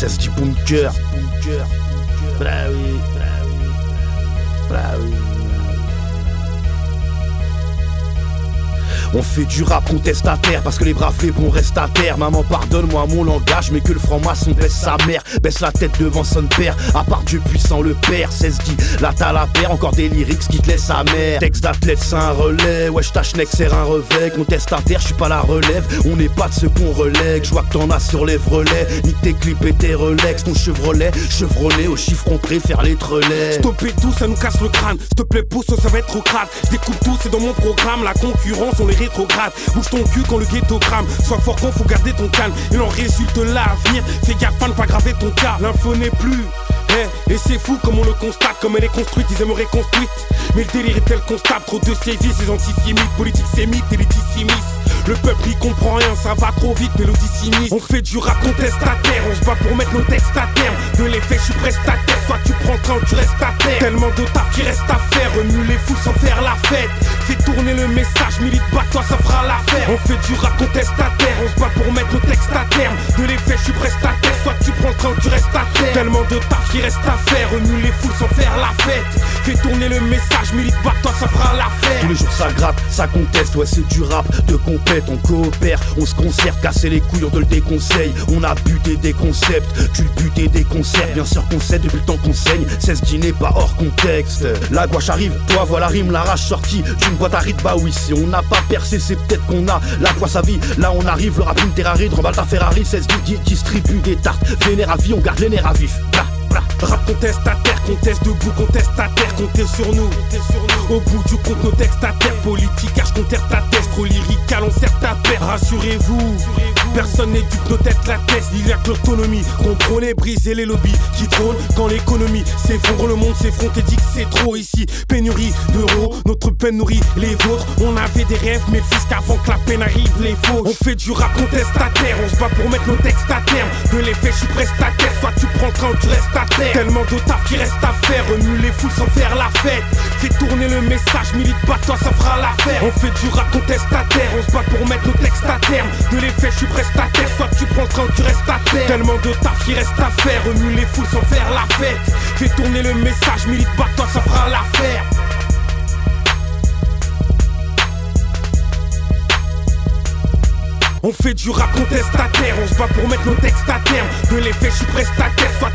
Ça se dit bunker. Bah oui. Bah. Bah oui. On fait du rap contestataire parce que les bras faibles restent à terre. Maman, pardonne-moi mon langage, mais que le franc-maçon baisse sa mère. Baisse la tête devant son père, à part Dieu puissant le père. 16 dit, là t'as la paire, encore des lyrics qui te laissent mère. Texte d'athlète, c'est un relais. Wesh, ta schneck, c'est un revêt. Contestataire, je suis pas la relève. On n'est pas de ceux qu'on relègue. Je vois que t'en as sur les relais. Nique tes clips et tes Rolex. Ton Chevrolet, chevronné au chiffre, on préfère les trelais. Stopper tout, ça nous casse le crâne. S'il te plaît, pousse, ça va être crade. Je découpe tout, c'est dans mon programme. La concurrence, on les Bouge ton cul quand le ghettogramme. Sois fort quand faut garder ton calme. Il en résulte l'avenir. Fais gaffe à ne pas graver ton cas. L'info n'est plus. Eh, et c'est fou comme on le constate, comme elle est construite, ils aimeraient construite. Mais le délire est tel constate, trop de sévices, ces antisémites, politiques sémites et les Le peuple y comprend rien, ça va trop vite, mélodie sinistre. On fait du rap contestataire, on se bat pour mettre nos textes à terme. De l'effet, je suis prestataire, soit tu prends quand tu restes à terre. Tellement de taf qui reste On fait du contestataire, on se bat pour mettre nos textes à terme. De l'effet, je suis prestataire, prends quand tu restes à terre. Tellement de taf qui reste à faire, remue les foules sans faire la fête. Fais tourner le message, milite pas toi, ça fera l'affaire. Tous les jours ça gratte, ça conteste, ouais c'est du rap, de compète, on coopère, on se concerte, casser les couilles, on te le déconseille. On a buté des concepts, tu le des concerts, bien sûr qu'on sait depuis le temps qu'on saigne, c'est ce dîner pas hors contexte. La gouache arrive, toi voilà rime, la rage sortie d'une boîte à rythme, bah oui, si on n'a pas percé, c'est peut-être qu'on a la quoi sa vie. Là on arrive, le rap une Terrari, remballe ta Ferrari, 16 distribue des tartes, à vie, on garde les nerfs à vif. Rap contestataire, conteste debout, contestataire, comptez sur nous. Au bout du compte, nos textes à terre, politique, je contestataire, trop lyrical, on sert ta paire. Rassurez-vous, personne dupe, nos têtes la tête. Il y a que l'autonomie, contrôler, briser les lobbies qui trônent quand l'économie s'effondre, le monde s'effronte et dit que c'est trop ici. D'euros, notre peine nourrit les vôtres. On avait des rêves, mais fils qu'avant que la peine arrive, les faux. On fait du rap contestataire, on se bat pour mettre nos textes à terme. De l'effet, je suis prestataire, soit tu prends quand tu restes à terre. Tellement de taf qui reste à faire, remue les foules sans faire la fête. Fais tourner le message, milite pas toi, ça fera l'affaire. On fait du rap contestataire, on se bat pour mettre nos textes à terme. De l'effet, je suis prestataire, soit tu prends quand tu restes à terre. Tellement de taf qui reste à faire, remue les foules sans faire la fête. Fais tourner le message, milite pas toi, ça fera l'affaire. On fait du rap contestataire, on se bat pour mettre nos textes à terme. De l'effet, je suis prestataire, soit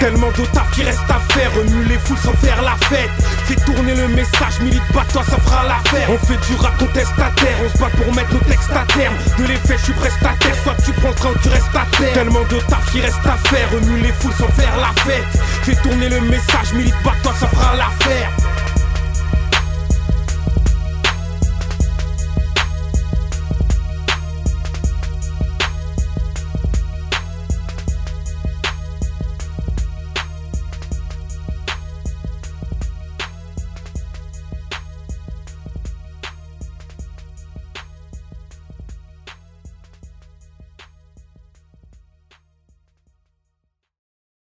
Tellement de taf qui reste à faire, remue les foules sans faire la fête. Fais tourner le message, milite pas toi, ça fera l'affaire. On fait du rap contestataire, on se bat pour mettre nos textes à terme. De l'effet, je suis prestataire, soit tu prends quand tu restes à terre. Tellement de taf qui reste à faire, remue les foules sans faire la fête. Fais tourner le message, milite pas toi, ça fera l'affaire.